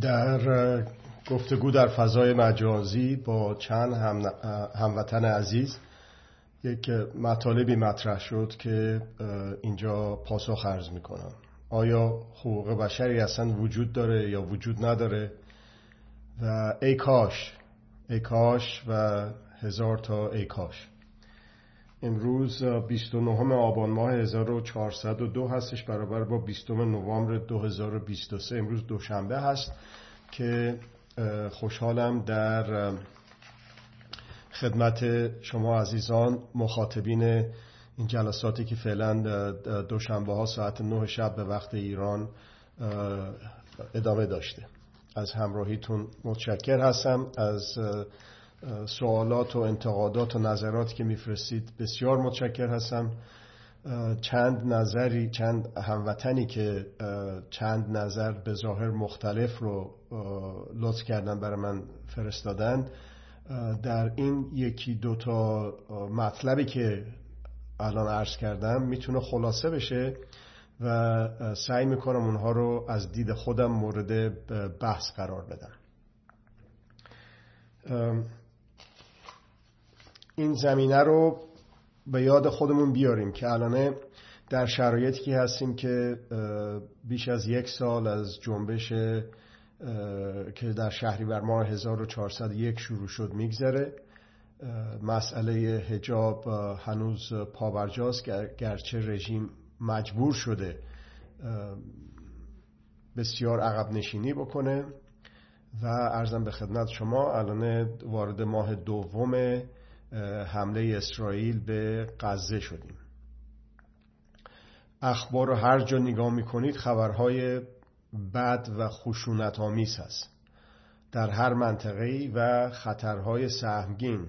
در گفتگو در فضای مجازی با چند هم هموطن عزیز یک مطالبی مطرح شد که اینجا پاسخ عرض می‌کنم. آیا حقوق بشری اصلا وجود داره یا وجود نداره؟ و ای کاش ای کاش و هزار تا ای کاش. امروز 29 آبان ماه 1402 هستش برابر با 20 نوامبر 2023 امروز دوشنبه هست که خوشحالم در خدمت شما عزیزان مخاطبین این جلساتی که فعلا دوشنبه ها ساعت 9 شب به وقت ایران ادامه داشته. از همراهیتون متشکر هستم از سوالات و انتقادات و نظرات که میفرستید. بسیار متشکر هستم. چند نظری چند هموطنی که چند نظر به ظاهر مختلف رو لطف کردن برای من فرستادن. در این یکی دوتا مطلبی که الان عرض کردم می‌تونه خلاصه بشه و سعی می‌کنم اونها رو از دید خودم مورد بحث قرار بدم. این زمینه رو به یاد خودمون بیاریم که الان در شرایطی هستیم که بیش از یک سال از جنبش که در شهریور ماه 1401 شروع شد میگذره. مسئله هجاب هنوز پابرجاست گرچه رژیم مجبور شده بسیار عقب نشینی بکنه. و ارزم به خدمت شما الان وارد ماه دوم حمله اسرائیل به غزه شدیم. اخبار رو هر جا نگاه می‌کنید خبرهای بد و خشونت آمیز هست. در هر منطقه و خطرهای سهمگین.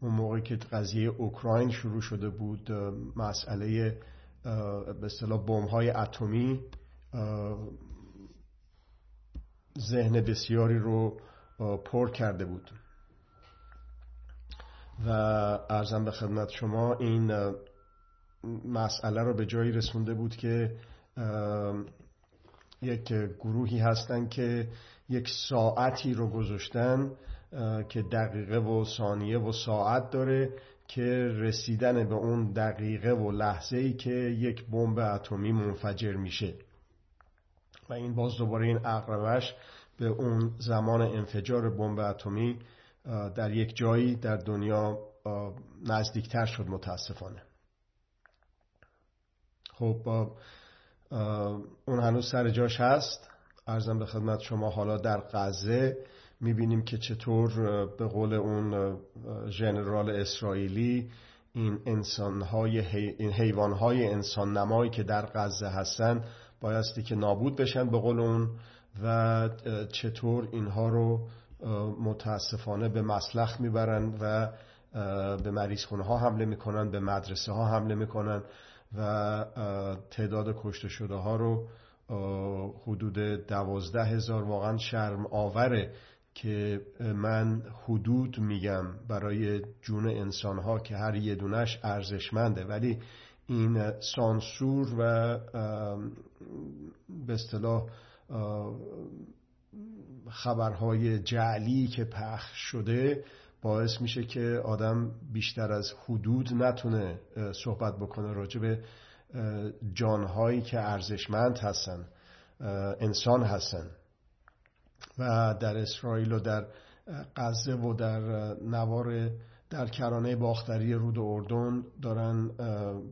اون موقع که قضیه اوکراین شروع شده بود مسئله به اصطلاح بمب های اتمی ذهن بسیاری رو پر کرده بود. و ارزم به خدمت شما این مسئله رو به جایی رسونده بود که یک گروهی هستن که یک ساعتی رو گذاشتن که دقیقه و ثانیه و ساعت داره که رسیدن به اون دقیقه و لحظه ای که یک بمب اتمی منفجر میشه. و این باز دوباره این اقربش به اون زمان انفجار بمب اتمی در یک جایی در دنیا نزدیکتر شد متاسفانه. خب اون هنوز سر جاش هست. ارزم به خدمت شما حالا در غزه می‌بینیم که چطور به قول اون ژنرال اسرائیلی این انسانهای این حیوانهای انسان نمایی که در غزه هستن بایستی که نابود بشن به قول اون و چطور اینها رو متاسفانه به مسلخ می‌برن و به مریض خونه ها حمله می‌کنن به مدرسه ها حمله می‌کنن و تعداد کشته شده ها رو حدود دوازده هزار واقعا شرم آوره که من حدود میگم برای جون انسان ها که هر یه دونش ارزشمنده. ولی این سانسور و به اصطلاح خبرهای جعلی که پخش شده باعث میشه که آدم بیشتر از حدود نتونه صحبت بکنه راجع به جانهایی که ارزشمند هستن انسان هستن. و در اسرائیل و در غزه و در نوار در کرانه باختری رود اردن دارن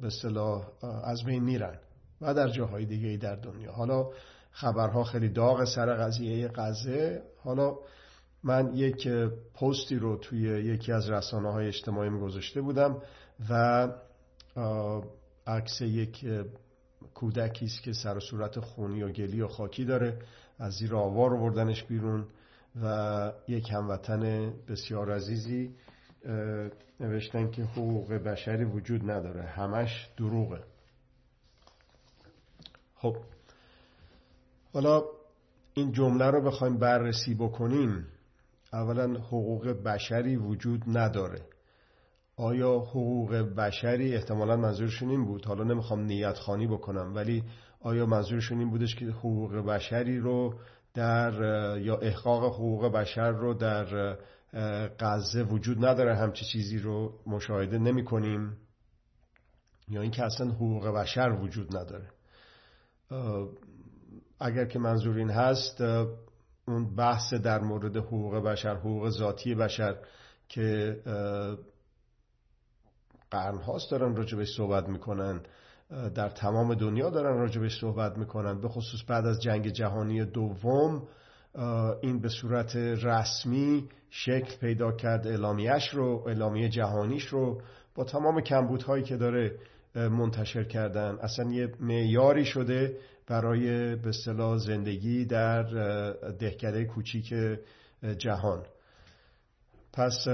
به صلاح از بین میرن و در جاهای دیگه در دنیا. حالا خبرها خیلی داغ سر قضیه غزه. حالا من یک پستی رو توی یکی از رسانه های اجتماعی گذاشته بودم و عکس یک کودکی است که سر و صورت خونی و گلی و خاکی داره. از زیر آوار بردنش بیرون و یک هموطن بسیار عزیزی نوشتن که حقوق بشری وجود نداره. همش دروغه. خب حالا این جمله رو بخوایم بررسی بکنیم اولا حقوق بشری وجود نداره. آیا حقوق بشری احتمالا منظورشون این بود؟ حالا نمی‌خوام نیت خانی بکنم ولی آیا منظورشون این بودش که حقوق بشری رو در یا احقاق حقوق بشر رو در غزه وجود نداره همچی چیزی رو مشاهده نمی کنیم یا اینکه اصلا حقوق بشر وجود نداره؟ اگر که منظور این هست اون بحث در مورد حقوق بشر حقوق ذاتی بشر که قرنهاست دارن راجبش صحبت می‌کنن در تمام دنیا دارن راجبش صحبت می‌کنن. به خصوص بعد از جنگ جهانی دوم این به صورت رسمی شکل پیدا کرد. اعلامیش رو اعلامیه جهانیش رو با تمام کمبودهایی که داره منتشر کردن. اصلا یه معیاری شده برای به صلاح زندگی در دهکده کوچیک جهان. پس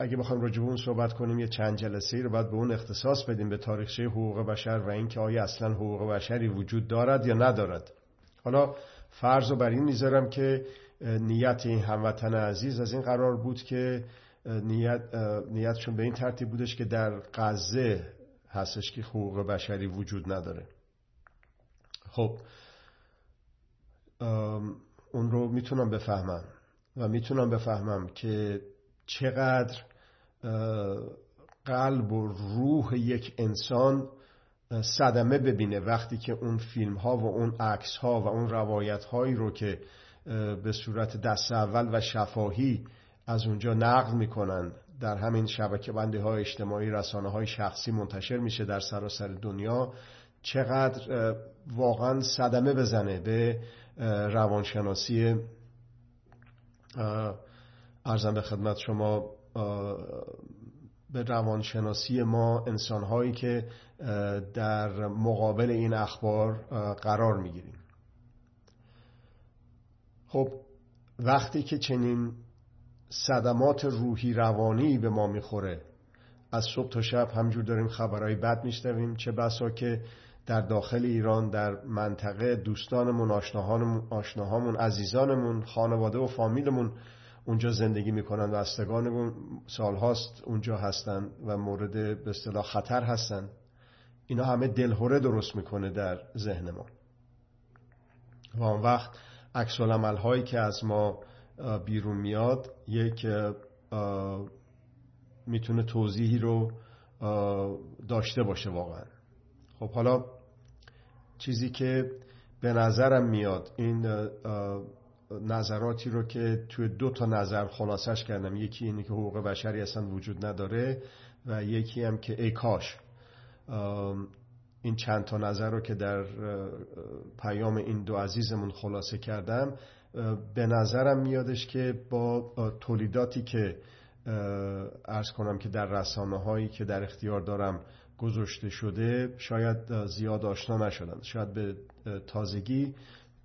اگه بخوام راجع اون صحبت کنیم یه چند جلسه ای رو باید به اون اختصاص بدیم به تاریخچه حقوق بشر و اینکه آیا اصلا حقوق بشری وجود دارد یا ندارد. حالا فرض رو بر این می‌ذارم که نیت این هموطن عزیز از این قرار بود که نیت نیتشون به این ترتیب بودش که در غزه هستش که حقوق بشری وجود نداره. خب اون رو می‌تونم بفهمم و می‌تونم بفهمم که چقدر قلب و روح یک انسان صدمه ببینه وقتی که اون فیلم ها و اون عکس ها و اون روایت هایی رو که به صورت دست اول و شفاهی از اونجا نقل می‌کنن. در همین شبکه بندی های اجتماعی رسانه های شخصی منتشر میشه در سراسر دنیا. چقدر واقعا صدمه بزنه به روانشناسی ارزم به خدمت شما به روانشناسی ما انسانهایی که در مقابل این اخبار قرار می‌گیریم. خب وقتی که چنین صدمات روحی روانی به ما می‌خوره. از صبح تا شب همجور داریم خبرهای بد میشنویم. چه بسا که در داخل ایران در منطقه دوستانمون آشناهامون عزیزانمون خانواده و فامیلمون اونجا زندگی می‌کنن و استگانمون سالهاست اونجا هستن و مورد به اصطلاح خطر هستن. اینا همه دلهوره درست می‌کنه در ذهن ما. و آن وقت عکس هایی که از ما بیرون میاد یک می‌تونه توضیحی رو داشته باشه واقعا. خب حالا چیزی که به نظرم میاد این نظراتی رو که توی دو تا نظر خلاصش کردم. یکی اینه که حقوق بشری اصلا وجود نداره و یکی هم که ای کاش این چند تا نظر رو که در پیام این دو عزیزمون خلاصه کردم به نظرم میادش که با تولیداتی که ارز کنم که در رسانه هایی که در اختیار دارم گذاشته شده شاید زیاد آشنا نشدن. شاید به تازگی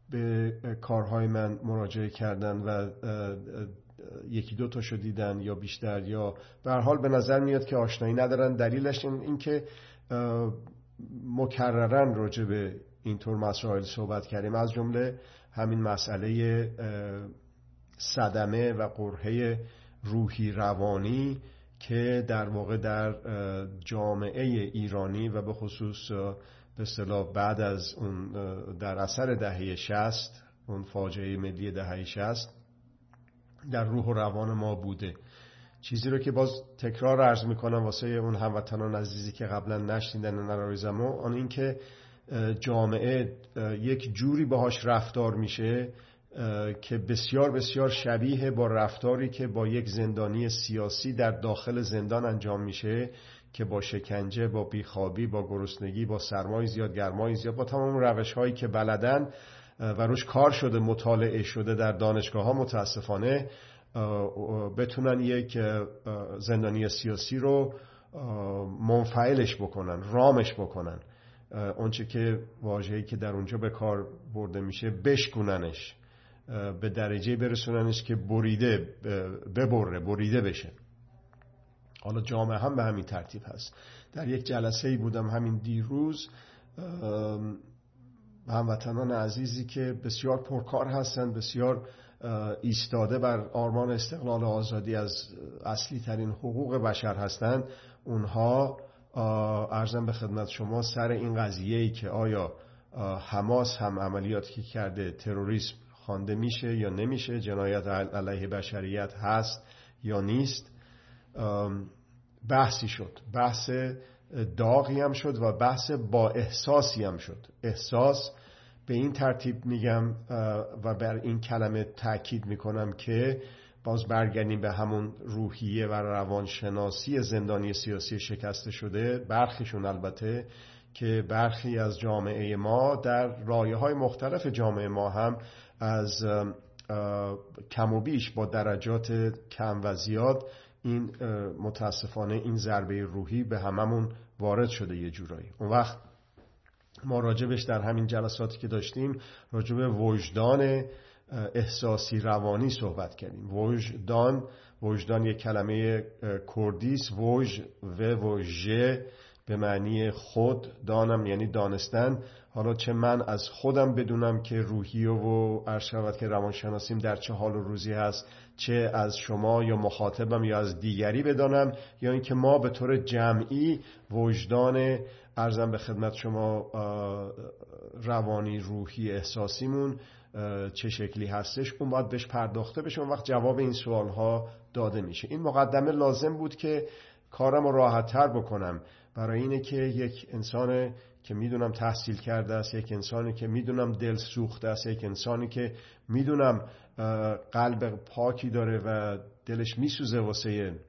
به کارهای من مراجعه کردن و یکی دو تا دیدن یا بیشتر یا به حال به نظر میاد که آشنایی ندارن. دلیلش این که مکررن راجع به اینطور مسائل صحبت کردیم. از جمله همین مسئله صدمه و قرهه روحی روانی که در واقع در جامعه ایرانی و به خصوص به اصطلاح بعد از اون در اثر دهه شست اون فاجعه ملی دهه شست در روح و روان ما بوده. چیزی رو که باز تکرار عرض می‌کنم واسه اون هموطنان عزیزی که قبلا نشنیدن و نراریزم آن اینکه جامعه یک جوری باهاش رفتار میشه که بسیار بسیار شبیه با رفتاری که با یک زندانی سیاسی در داخل زندان انجام میشه که با شکنجه با بیخوابی با گرسنگی با سرمای زیاد گرمای زیاد با تمام روش هایی که بلدن و روش کار شده مطالعه شده در دانشگاه ها متاسفانه بتونن یک زندانی سیاسی رو منفعلش بکنن رامش بکنن. اونچه که واجهی که در اونجا به کار برده میشه بشکننش به درجه برسوننش که بریده ببره بریده بشه. حالا جامعه هم به همین ترتیب هست. در یک جلسه ای بودم همین دیروز هموطنان عزیزی که بسیار پرکار هستند بسیار ایستاده بر آرمان استقلال آزادی از اصلی ترین حقوق بشر هستند. اونها ارزم به خدمت شما سر این قضیه ای که آیا حماس هم عملیاتی که کرده تروریسم خوانده میشه یا نمیشه جنایت علیه بشریت هست یا نیست بحثی شد. بحث داغی هم شد و بحث با احساسی هم شد. احساس به این ترتیب میگم و بر این کلمه تاکید می‌کنم که باز برگردیم به همون روحیه و روانشناسی زندانی سیاسی شکسته شده برخیشون البته که برخی از جامعه ما در رایه های مختلف جامعه ما هم از کم و بیش با درجات کم و زیاد این متاسفانه این ضربه روحی به هممون وارد شده یه جورایی. اون وقت ما راجبش در همین جلساتی که داشتیم راجب وجدان احساسی روانی صحبت کردیم. وجدان وجدان یک کلمه کردیس. وج و وژه به معنی خود دانم یعنی دانستن. حالا چه من از خودم بدونم که روحی و ارشود که روانشناسیم در چه حال و روزی هست چه از شما یا مخاطبم یا از دیگری بدانم یا اینکه ما به طور جمعی وجدان ارزم به خدمت شما روانی روحی احساسیمون چه شکلی هستش اون باید بهش پرداخته بشه اون وقت جواب این سوال ها داده میشه. این مقدمه لازم بود که کارم رو راحت تر بکنم. برای اینه که یک انسان که می‌دونم تحصیل کرده است یک انسانی که می‌دونم دل سوخته است یک انسانی که می‌دونم قلب پاکی داره و دلش میسوزه واسه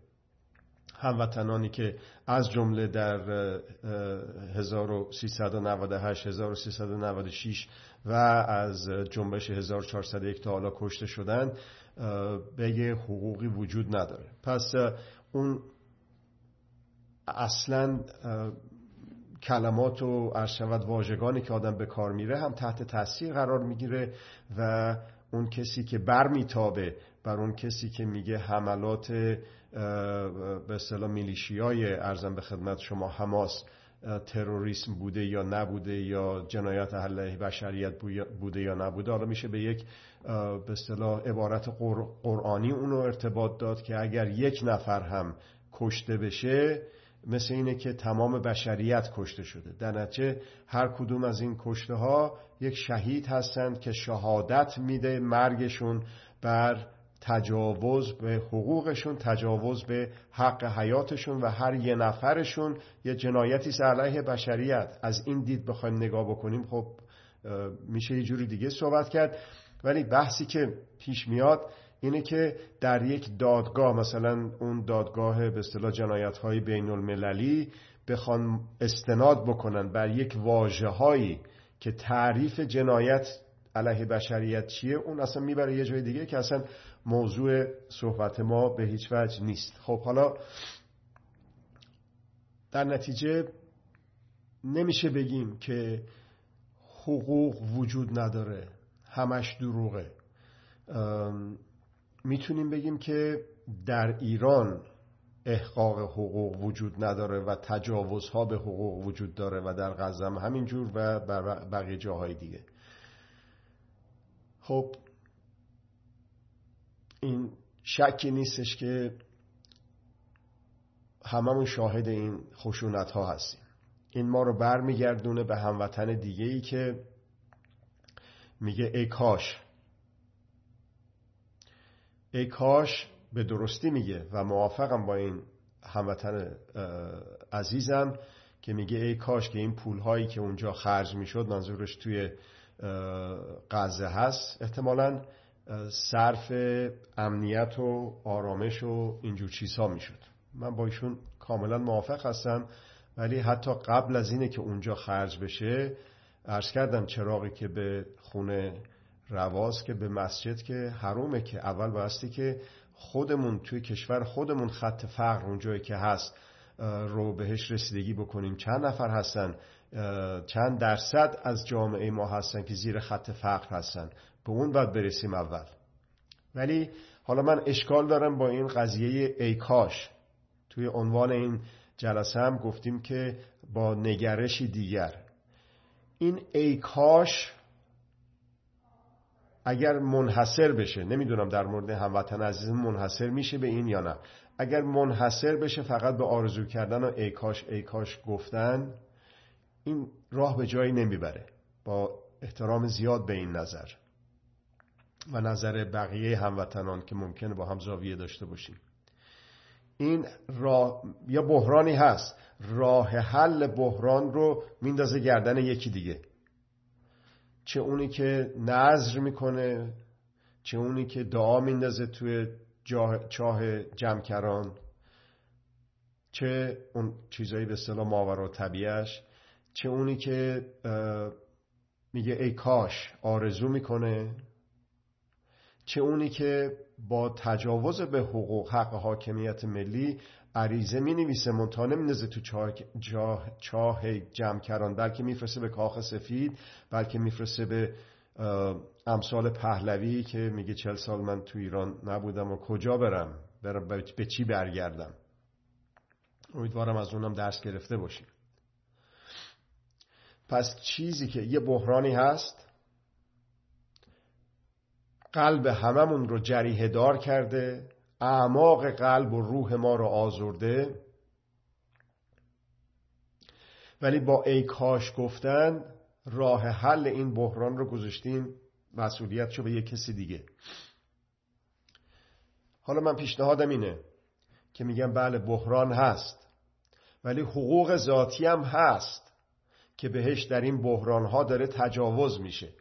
هموطنانی که از جمله در 1398 1396 و از جنبش 1401 تا حالا کشته شدن بگه حقوقی وجود نداره. پس اون اصلا کلمات و ارشود واژگانی که آدم به کار میره هم تحت تاثیر قرار می‌گیره و اون کسی که برمیتابه بر اون کسی که میگه حملات به اصطلاح میلیشیای ارزم به خدمت شما حماس تروریسم بوده یا نبوده یا جنایت علیه بشریت بوده یا نبوده حالا میشه به یک به اصطلاح عبارت قرآنی اونو ارتباط داد که اگر یک نفر هم کشته بشه مثل اینه که تمام بشریت کشته شده. در نتیجه هر کدوم از این کشته ها یک شهید هستند که شهادت میده مرگشون بر تجاوز به حقوقشون تجاوز به حق حیاتشون و هر یه نفرشون یه جنایتی علیه بشریت. از این دید بخوایم نگاه بکنیم. خب میشه یه جوری دیگه صحبت کرد. ولی بحثی که پیش میاد اینه که در یک دادگاه مثلا اون دادگاه به اصطلاح جنایت های بین المللی بخوان استناد بکنن بر یک واجه هایی که تعریف جنایت علیه بشریت چیه اون اصلا می‌بره یه جای دیگه که اصلا موضوع صحبت ما به هیچ وجه نیست. خب حالا در نتیجه نمیشه بگیم که حقوق وجود نداره. همش دروغه. می‌تونیم بگیم که در ایران احقاق حقوق وجود نداره و تجاوزها به حقوق وجود داره و در غزم همینجور و بقیه جاهای دیگه. خب این شکی نیستش که هممون شاهد این خشونت ها هستیم. این ما رو برمیگردونه به هموطن دیگه ای که میگه ای کاش. ای کاش به درستی میگه و موافقم با این هموطن عزیزم که میگه ای کاش که این پول هایی که اونجا خرج می‌شد منظورش توی غزه هست احتمالا صرف امنیت و آرامش و اینجور چیزها می‌شد. من با ایشون کاملا موافق هستم ولی حتی قبل از اینه که اونجا خرج بشه عرض کردم چراغی که به خونه رواز که به مسجد که حرومه که اول بایستی که خودمون توی کشور خودمون خط فقر اونجایی که هست رو بهش رسیدگی بکنیم. چند نفر هستن؟ چند درصد از جامعه ما هستن که زیر خط فقر هستن. به اون باید برسیم اول. ولی حالا من اشکال دارم با این قضیه ایکاش توی عنوان این جلسه هم گفتیم که با نگرشی دیگر. این ایکاش اگر منحصر بشه نمی‌دونم در مورد هموطن عزیز منحصر میشه به این یا نه. اگر منحصر بشه فقط به آرزو کردن و ایکاش ایکاش گفتن این راه به جایی نمی‌بره. با احترام زیاد به این نظر. و نظر بقیه هموطنان که ممکنه با هم زاویه داشته باشیم. این راه یا بحرانی هست. راه حل بحران رو میندازه گردن یکی دیگه. چه اونی که نظر می‌کنه چه اونی که دعا میندازه توی چاه جمکران چه اون چیزایی به اصطلاح ماورا طبیعش. چه اونی که میگه ای کاش آرزو می‌کنه چه اونی که با تجاوز به حقوق حق حاکمیت ملی عریضه می نویسه منتها نمیندازه تو چاه, چاه جمع بلکه میفرسته به کاخ سفید بلکه میفرسته به امثال پهلوی که میگه چل سال من تو ایران نبودم و کجا برم؟ برم به چی برگردم؟ امیدوارم از اونم درس گرفته باشیم. پس چیزی که یه بحرانی هست قلب هممون رو جریه دار کرده اعماق قلب و روح ما رو آزرده. ولی با ای کاش گفتن راه حل این بحران رو گذاشتیم مسئولیت شو به یک کسی دیگه. حالا من پیشنهادم اینه که میگم بله بحران هست ولی حقوق ذاتی هم هست. که بهش در این بحران ها داره تجاوز میشه.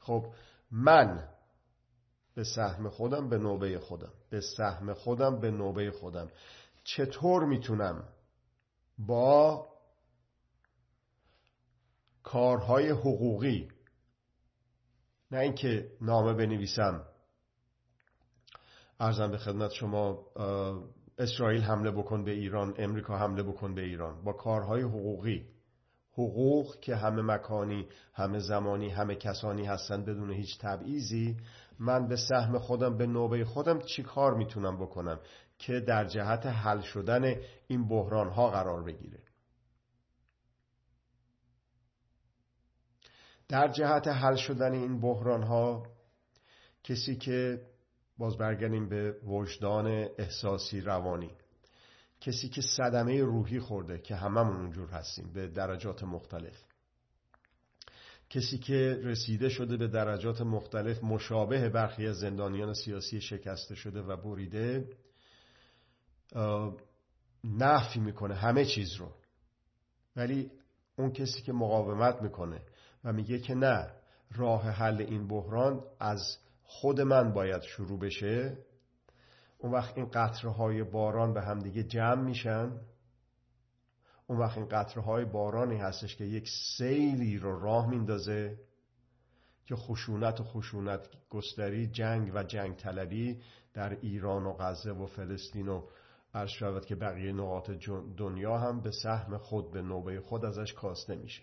خب من به سهم خودم به نوبه خودم. به سهم خودم به نوبه خودم. چطور می‌تونم با کارهای حقوقی نه اینکه نامه بنویسم ارزم به خدمت شما اسرائیل حمله بکن به ایران امریکا حمله بکن به ایران. با کارهای حقوقی. حقوق که همه مکانی همه زمانی همه کسانی هستند بدون هیچ تبعیضی. من به سهم خودم به نوبه خودم چی کار می‌تونم بکنم که در جهت حل شدن این بحران ها قرار بگیره؟ در جهت حل شدن این بحران ها کسی که باز برگردیم به وجدان احساسی روانی. کسی که صدمه روحی خورده که هممون اونجور هستیم به درجات مختلف. کسی که رسیده شده به درجات مختلف مشابه برخی از زندانیان سیاسی شکسته شده و بریده نفی می‌کنه همه چیز رو. ولی اون کسی که مقاومت می‌کنه و میگه که نه راه حل این بحران از خود من باید شروع بشه. اون وقت این قطرهای باران به همدیگه جمع میشن. اون وقت این قطرهای بارانی هستش که یک سیلی رو راه میندازه که خشونت و خشونت گستری جنگ و جنگ طلبی در ایران و غزه و فلسطین و عرض شود که بقیه نقاط دنیا هم به سهم خود به نوبه خود ازش کاسته میشه.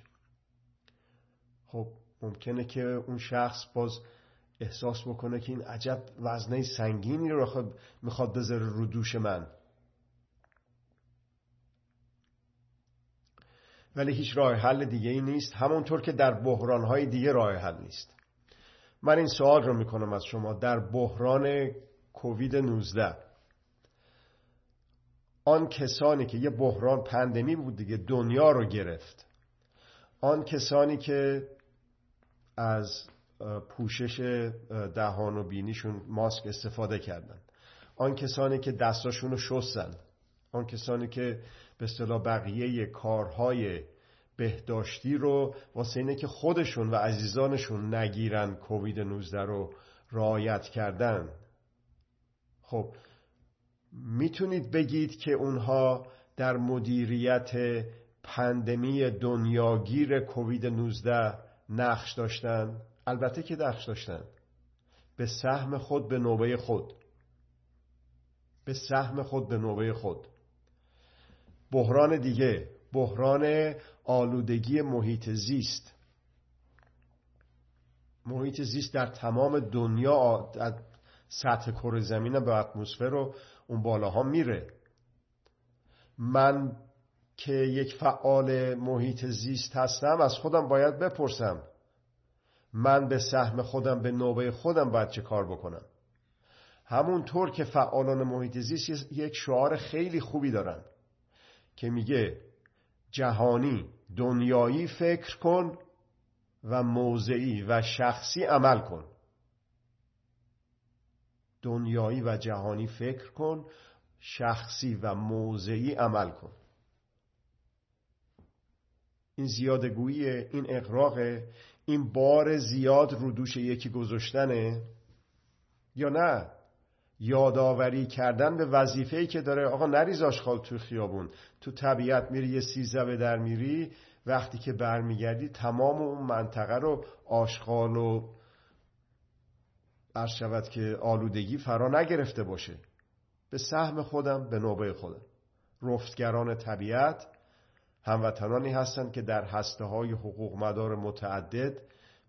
خب ممکنه که اون شخص باز احساس بکنه که این عجب وزنه سنگینی رو می‌خواد بذاره رو دوش من. ولی هیچ راه حل دیگه ای نیست همونطور که در بحرانهای دیگه راه حل نیست. من این سوال رو می‌کنم از شما در بحران کووید 19 آن کسانی که یه بحران پندمی بود دیگه دنیا رو گرفت. آن کسانی که از پوشش دهان و بینیشون ماسک استفاده کردن. آن کسانی که دستاشون رو شستن آن کسانی که به اصطلاح بقیه کارهای بهداشتی رو واسه اینه که خودشون و عزیزانشون نگیرن کووید 19 رو رعایت کردن. خب می‌تونید بگید که اونها در مدیریت پندمی دنیاگیر کووید 19 نقش داشتن؟ البته که نقش داشتن. به سهم خود به نوبه خود. به سهم خود به نوبه خود. بحران دیگه بحران آلودگی محیط زیست. محیط زیست در تمام دنیا سطح کره زمین به اتمسفر و اون بالاها میره. من که یک فعال محیط زیست هستم از خودم باید بپرسم. من به سهم خودم به نوبه خودم باید چه کار بکنم؟ همونطور که فعالان محیط زیست یک شعار خیلی خوبی دارن که میگه جهانی دنیایی فکر کن و موضعی و شخصی عمل کن. دنیایی و جهانی فکر کن شخصی و موضعی عمل کن. این زیادگویی این اقراق این بار زیاد رو دوش یکی گذاشتنه؟ یا نه؟ یادآوری کردن به وظیفه‌ای که داره. آقا نریز آشغال تو خیابون. تو طبیعت میری یه سیزه در میری. وقتی که برمیگردی تمام اون منطقه رو آشغال و عرض شود که آلودگی فرا نگرفته باشه. به سهم خودم به نوبه خودم. رفتگران طبیعت هموطنانی هستند که در هسته های حقوق مدار متعدد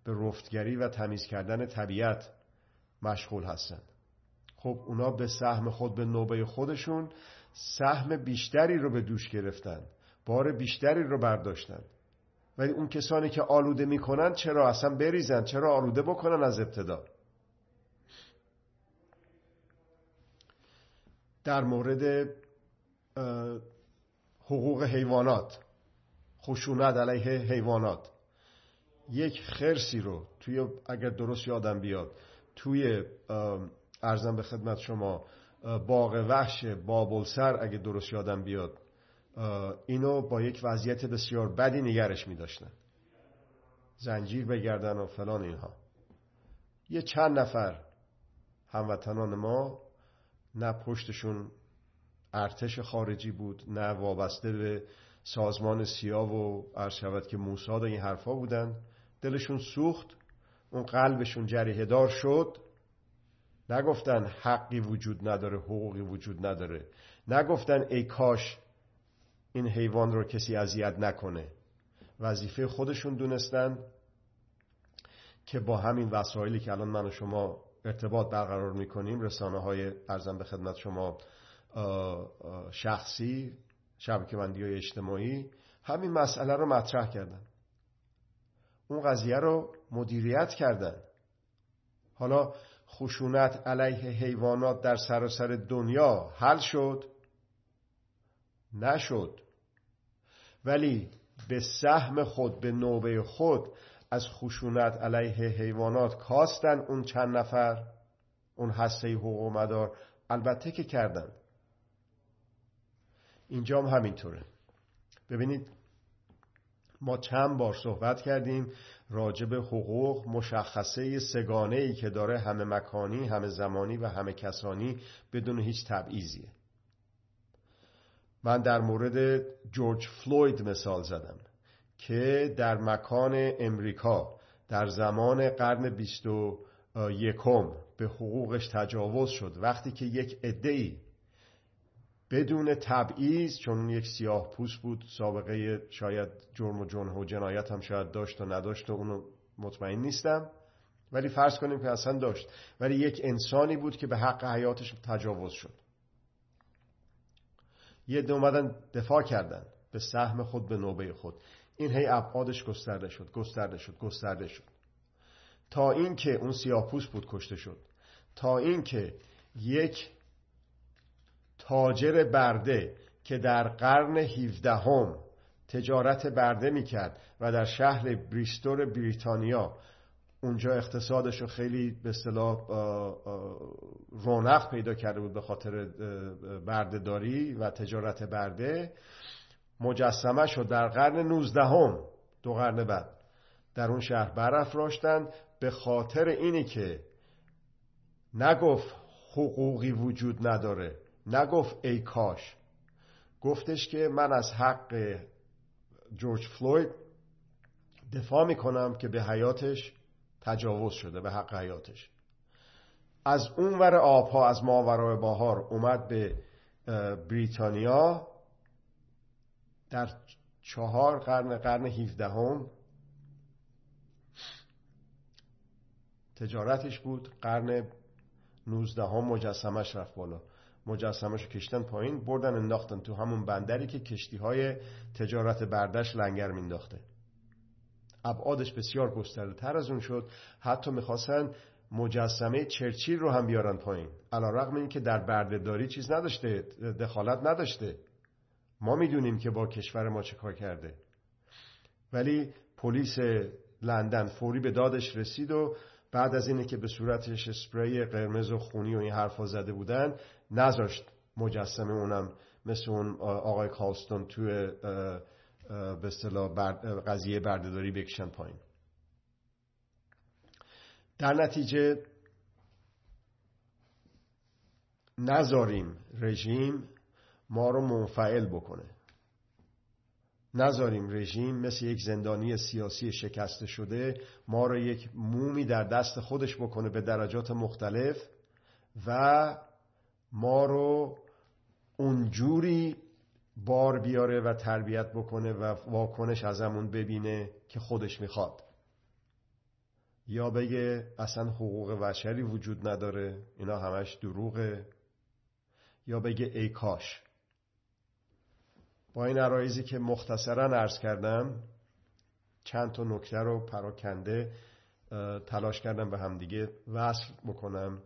به رفتگری و تمیز کردن طبیعت مشغول هستند. خب اونا به سهم خود به نوبه خودشون سهم بیشتری رو به دوش گرفتن بار بیشتری رو برداشتن. ولی اون کسانی که آلوده می‌کنن چرا اصلا بریزن؟ چرا آلوده بکنن از ابتدا؟ در مورد حقوق حیوانات. خشونت علیه حیوانات. یک خرسی رو توی اگر درست یادم بیاد توی ارزم به خدمت شما باغ وحش بابلسر اگه درست یادم بیاد اینو با یک وضعیت بسیار بدی نگرش می داشتن زنجیر بگردن و فلان اینها. یه چند نفر هموطنان ما نه پشتشون ارتش خارجی بود نه وابسته به سازمان سیاه و شود که موساد این حرفا بودن. دلشون سوخت اون قلبشون جریه دار شد. نگفتن حقی وجود نداره حقوقی وجود نداره. نگفتن ای کاش این حیوان رو کسی اذیت نکنه. وظیفه خودشون دونستن که با همین وسایلی که الان من و شما ارتباط برقرار می‌کنیم رسانه های ارزم به خدمت شما شخصی شبکه بندی های اجتماعی همین مسئله رو مطرح کردن. اون قضیه رو مدیریت کردن. حالا خشونت علیه حیوانات در سراسر دنیا حل شد؟ نشد. ولی به سهم خود به نوبه خود از خشونت علیه حیوانات کاستن اون چند نفر؟ اون هسته حقوق مدار البته که کردن. اینجا هم همینطوره. ببینید ما چند بار صحبت کردیم راجب حقوق مشخصه سگانه ای که داره همه مکانی همه زمانی و همه کسانی بدون هیچ تبعیضیه. من در مورد جورج فلوید مثال زدم که در مکان امریکا در زمان قرن بیست و یکم به حقوقش تجاوز شد. وقتی که یک ای بدون تبعیض چون یک سیاه پوست بود سابقه شاید جرم و جنح و جنایت هم شاید داشت و نداشت و اونو مطمئن نیستم. ولی فرض کنیم که اصلا داشت. ولی یک انسانی بود که به حق حیاتش تجاوز شد. یه دو اومدن دفاع کردن. به سهم خود به نوبه خود. این هی ابعادش گسترده شد گسترده شد گسترده شد. تا اینکه اون سیاپوس بود کشته شد. تا اینکه یک تاجر برده که در قرن 17 هم تجارت برده می‌کرد و در شهر بریستور بریتانیا اونجا اقتصادش رو خیلی به اصطلاح رونق پیدا کرده بود به خاطر بردهداری و تجارت برده مجسمه شد در قرن 19 هم دو قرن بعد در اون شهر برافراشتن به خاطر اینی که نگفت حقوقی وجود نداره. نگفت ای کاش. گفتش که من از حق جورج فلوید دفاع می‌کنم که به حیاتش تجاوز شده به حق حیاتش. از اون ور آبها از ماورای بهار اومد به بریتانیا. در چهار قرن قرن هیفدهم تجارتش بود. قرن نوزدهم مجسمش رفت بالا. مجسمش رو کشتن پایین بردن انداختن تو همون بندری که کشتی های تجارت بردش لنگر مینداخته ابعادش بسیار گسترده تر از اون شد. حتی می‌خواستن مجسمه چرچیل رو هم بیارن پایین. علا رقم این که در بردهداری چیز نداشته دخالت نداشته. ما می‌دونیم که با کشور ما چه کار کرده. ولی پلیس لندن فوری به دادش رسید و بعد از اینه که به صورتش اسپری قرمز و خونی و این حرفا زده بودن نذاشت مجسمه اونم مثل اون آقای کالستون توی به اصطلاح قضیه بردهداری بکشن پایین. در نتیجه نذاریم رژیم ما رو منفعل بکنه. نذاریم رژیم مثل یک زندانی سیاسی شکسته شده ما رو یک مومی در دست خودش بکنه به درجات مختلف و ما رو اونجوری بار بیاره و تربیت بکنه و واکنش ازمون ببینه که خودش می‌خواد. یا بگه اصلا حقوق بشری وجود نداره اینا همش دروغه. یا بگه ای کاش با این عرایزی که مختصرا عرض کردم چند تا نکته رو پراکنده تلاش کردم به همدیگه وصل بکنم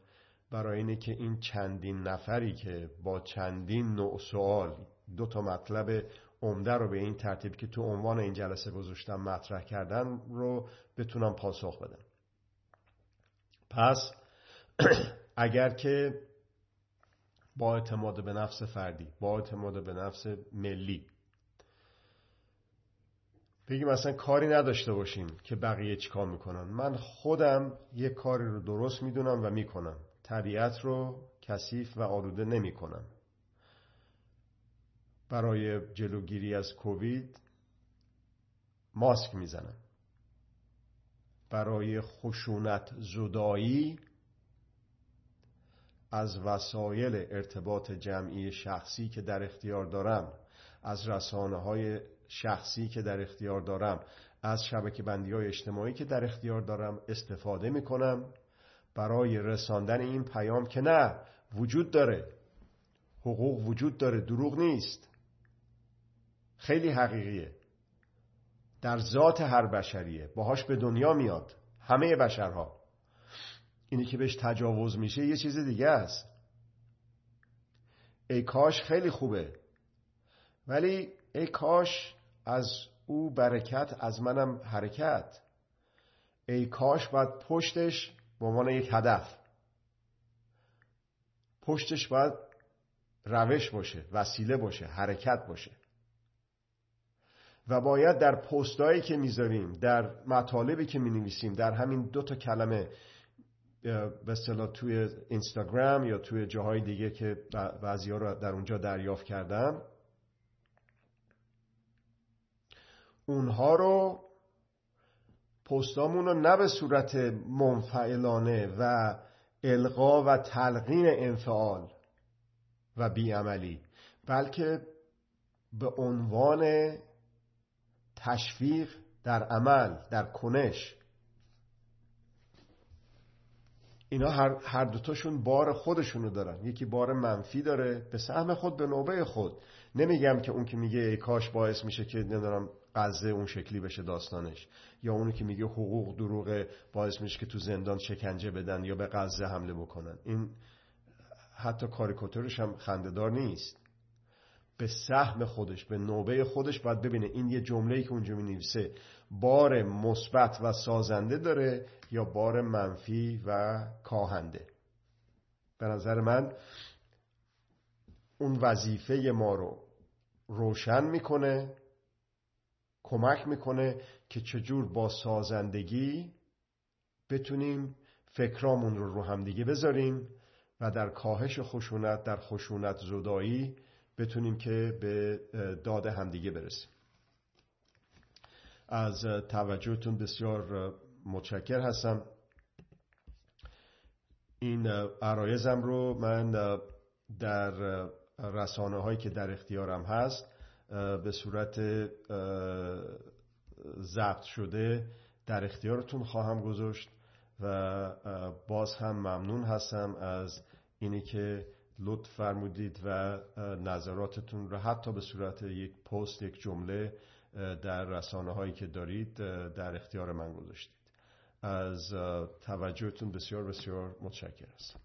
برای اینه که این چندین نفری که با چندین نوع سوال دو تا مطلب عمده رو به این ترتیب که تو عنوان این جلسه گذاشتم مطرح کردن رو بتونم پاسخ بدم. پس اگر که با اعتماد به نفس فردی با اعتماد به نفس ملی. بگیم اصلا کاری نداشته باشیم که بقیه چیکار می‌کنن. من خودم یک کاری رو درست می‌دونم و می‌کنم. طبیعت رو کثیف و آلوده نمی‌کنم. برای جلوگیری از کووید ماسک می‌زنم. برای خشونت زدایی از وسایل ارتباط جمعی شخصی که در اختیار دارم از رسانه های شخصی که در اختیار دارم از شبکه بندی های اجتماعی که در اختیار دارم استفاده می کنم برای رساندن این پیام که نه وجود داره. حقوق وجود داره. دروغ نیست. خیلی حقیقیه. در ذات هر بشریه. باهاش به دنیا میاد. همه بشرها. اینی که بهش تجاوز میشه یه چیز دیگه است. ای کاش خیلی خوبه ولی ای کاش از او برکت از منم حرکت. ای کاش باید پشتش به عنوان یک هدف. پشتش باید روش باشه وسیله باشه حرکت باشه. و باید در پستایی که می‌ذاریم در مطالبی که می‌نویسیم در همین دو تا کلمه به اصطلاح توی اینستاگرام یا توی جاهای دیگه که بعضی ها رو در اونجا دریافت کردم اونها رو پستامون رو نه به صورت منفعلانه و القا و تلقین انفعال و بیعملی بلکه به عنوان تشویق در عمل در کنش اینا هر, هر دوتاشون بار خودشونو دارن. یکی بار منفی داره. به سهم خود به نوبه خود. نمیگم که اون که میگه ای کاش باعث میشه که ندارم قضه اون شکلی بشه داستانش. یا اونی که میگه حقوق دروغه باعث میشه که تو زندان شکنجه بدن یا به قضه حمله بکنن. این حتی کاریکاتورش هم خندهدار نیست. به سهم خودش به نوبه خودش باید ببینه. این یه جمله که اونجا می نویسه بار مثبت و سازنده داره یا بار منفی و کاهنده؟ به نظر من اون وظیفه ما رو روشن می‌کنه کمک می‌کنه که چجور با سازندگی بتونیم فکرامون رو رو همدیگه بذاریم و در کاهش خشونت در خشونت زدایی بتونیم که به داد همدیگه برسیم. از توجهتون بسیار متشکر هستم. این عرایزم رو من در رسانه هایی که در اختیارم هست به صورت ضبط شده در اختیارتون خواهم گذاشت و باز هم ممنون هستم از اینی که لطف فرمودید و نظراتتون رو حتی به صورت یک پست یک جمله در رسانه هایی که دارید در اختیار من گذاشتید. از توجهتون بسیار بسیار متشکر هستم